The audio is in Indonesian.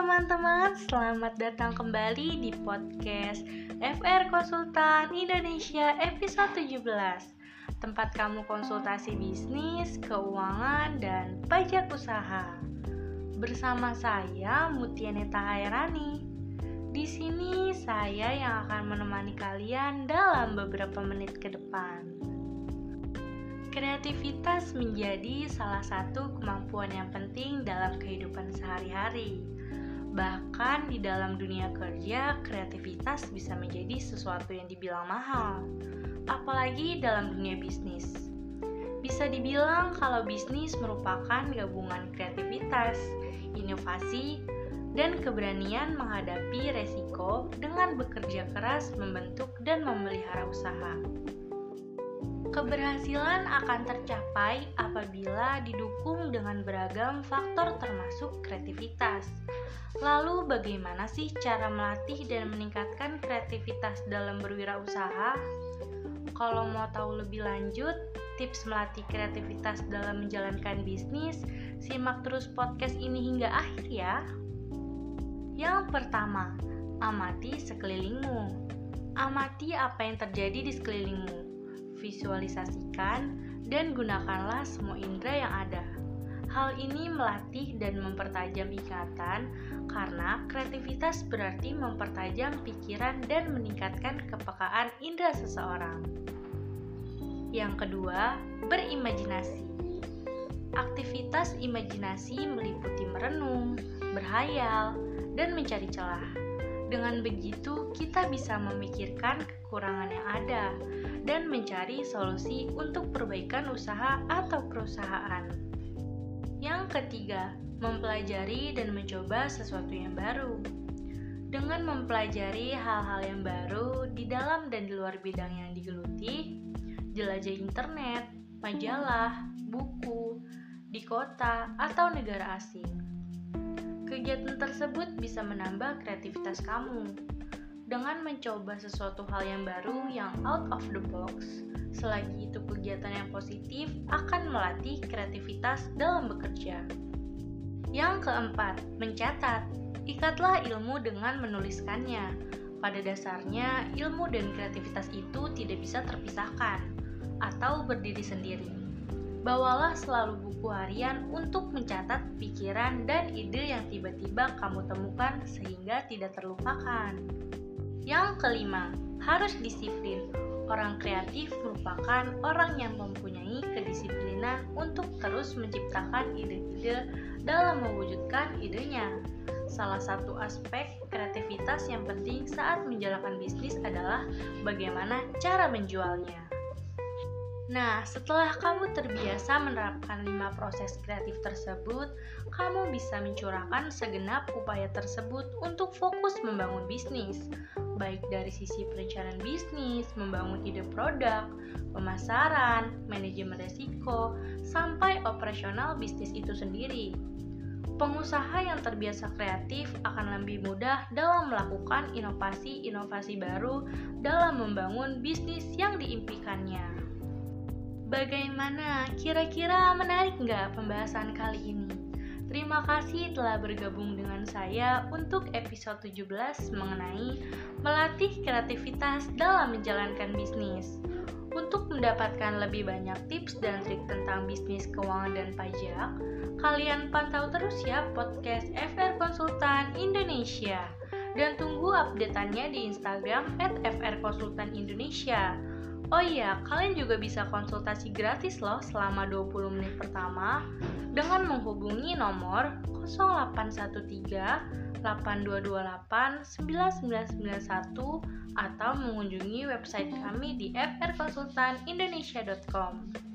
teman-teman, selamat datang kembali di podcast FR Konsultan Indonesia episode 17 Tempat kamu konsultasi bisnis, keuangan, dan pajak usaha. Bersama saya Mutianeta Hairani Di sini saya yang akan menemani kalian dalam beberapa menit ke depan. Kreativitas menjadi salah satu kemampuan yang penting dalam kehidupan sehari-hari. Bahkan di dalam dunia kerja, kreativitas bisa menjadi sesuatu yang dibilang mahal, apalagi dalam dunia bisnis. Bisa dibilang kalau bisnis merupakan gabungan kreativitas, inovasi, dan keberanian menghadapi resiko dengan bekerja keras membentuk dan memelihara usaha. Keberhasilan akan tercapai apabila didukung dengan beragam faktor termasuk kreativitas. Lalu bagaimana sih cara melatih dan meningkatkan kreativitas dalam berwirausaha? Kalau mau tahu lebih lanjut, tips melatih kreativitas dalam menjalankan bisnis, simak terus podcast ini hingga akhir ya. Yang pertama, amati sekelilingmu. Amati apa yang terjadi di sekelilingmu visualisasikan, dan gunakanlah semua indera yang ada. Hal ini melatih dan mempertajam ikatan karena kreativitas berarti mempertajam pikiran dan meningkatkan kepekaan indera seseorang. Yang kedua, berimajinasi. Aktivitas imajinasi meliputi merenung, berhayal, dan mencari celah. Dengan begitu, kita bisa memikirkan kekurangan yang ada dan mencari solusi untuk perbaikan usaha atau perusahaan. Yang ketiga, mempelajari dan mencoba sesuatu yang baru. Dengan mempelajari hal-hal yang baru di dalam dan di luar bidang yang digeluti, jelajah internet, majalah, buku, di kota atau negara asing. Kegiatan tersebut bisa menambah kreativitas kamu dengan mencoba sesuatu hal yang baru yang out of the box. Selagi itu kegiatan yang positif akan melatih kreativitas dalam bekerja. Yang keempat, mencatat. Ikatlah ilmu dengan menuliskannya. Pada dasarnya, ilmu dan kreativitas itu tidak bisa terpisahkan atau berdiri sendiri. Bawalah selalu buku harian untuk mencatat pikiran dan ide yang tiba-tiba kamu temukan sehingga tidak terlupakan. Yang kelima, harus disiplin. Orang kreatif merupakan orang yang mempunyai kedisiplinan untuk terus menciptakan ide-ide dalam mewujudkan idenya. Salah satu aspek kreativitas yang penting saat menjalankan bisnis adalah bagaimana cara menjualnya. Nah, setelah kamu terbiasa menerapkan lima proses kreatif tersebut, kamu bisa mencurahkan segenap upaya tersebut untuk fokus membangun bisnis, baik dari sisi perencanaan bisnis, membangun ide produk, pemasaran, manajemen resiko, sampai operasional bisnis itu sendiri. Pengusaha yang terbiasa kreatif akan lebih mudah dalam melakukan inovasi-inovasi baru dalam membangun bisnis yang diimpikannya. Bagaimana? Kira-kira menarik nggak pembahasan kali ini? Terima kasih telah bergabung dengan saya untuk episode 17 mengenai melatih kreativitas dalam menjalankan bisnis. Untuk mendapatkan lebih banyak tips dan trik tentang bisnis keuangan dan pajak, kalian pantau terus ya podcast FR Konsultan Indonesia. Dan tunggu updateannya di Instagram at FR Konsultan Indonesia. Oh iya, kalian juga bisa konsultasi gratis loh selama 20 menit pertama dengan menghubungi nomor 0813 8228 9991 atau mengunjungi website kami di frkonsultanindonesia.com.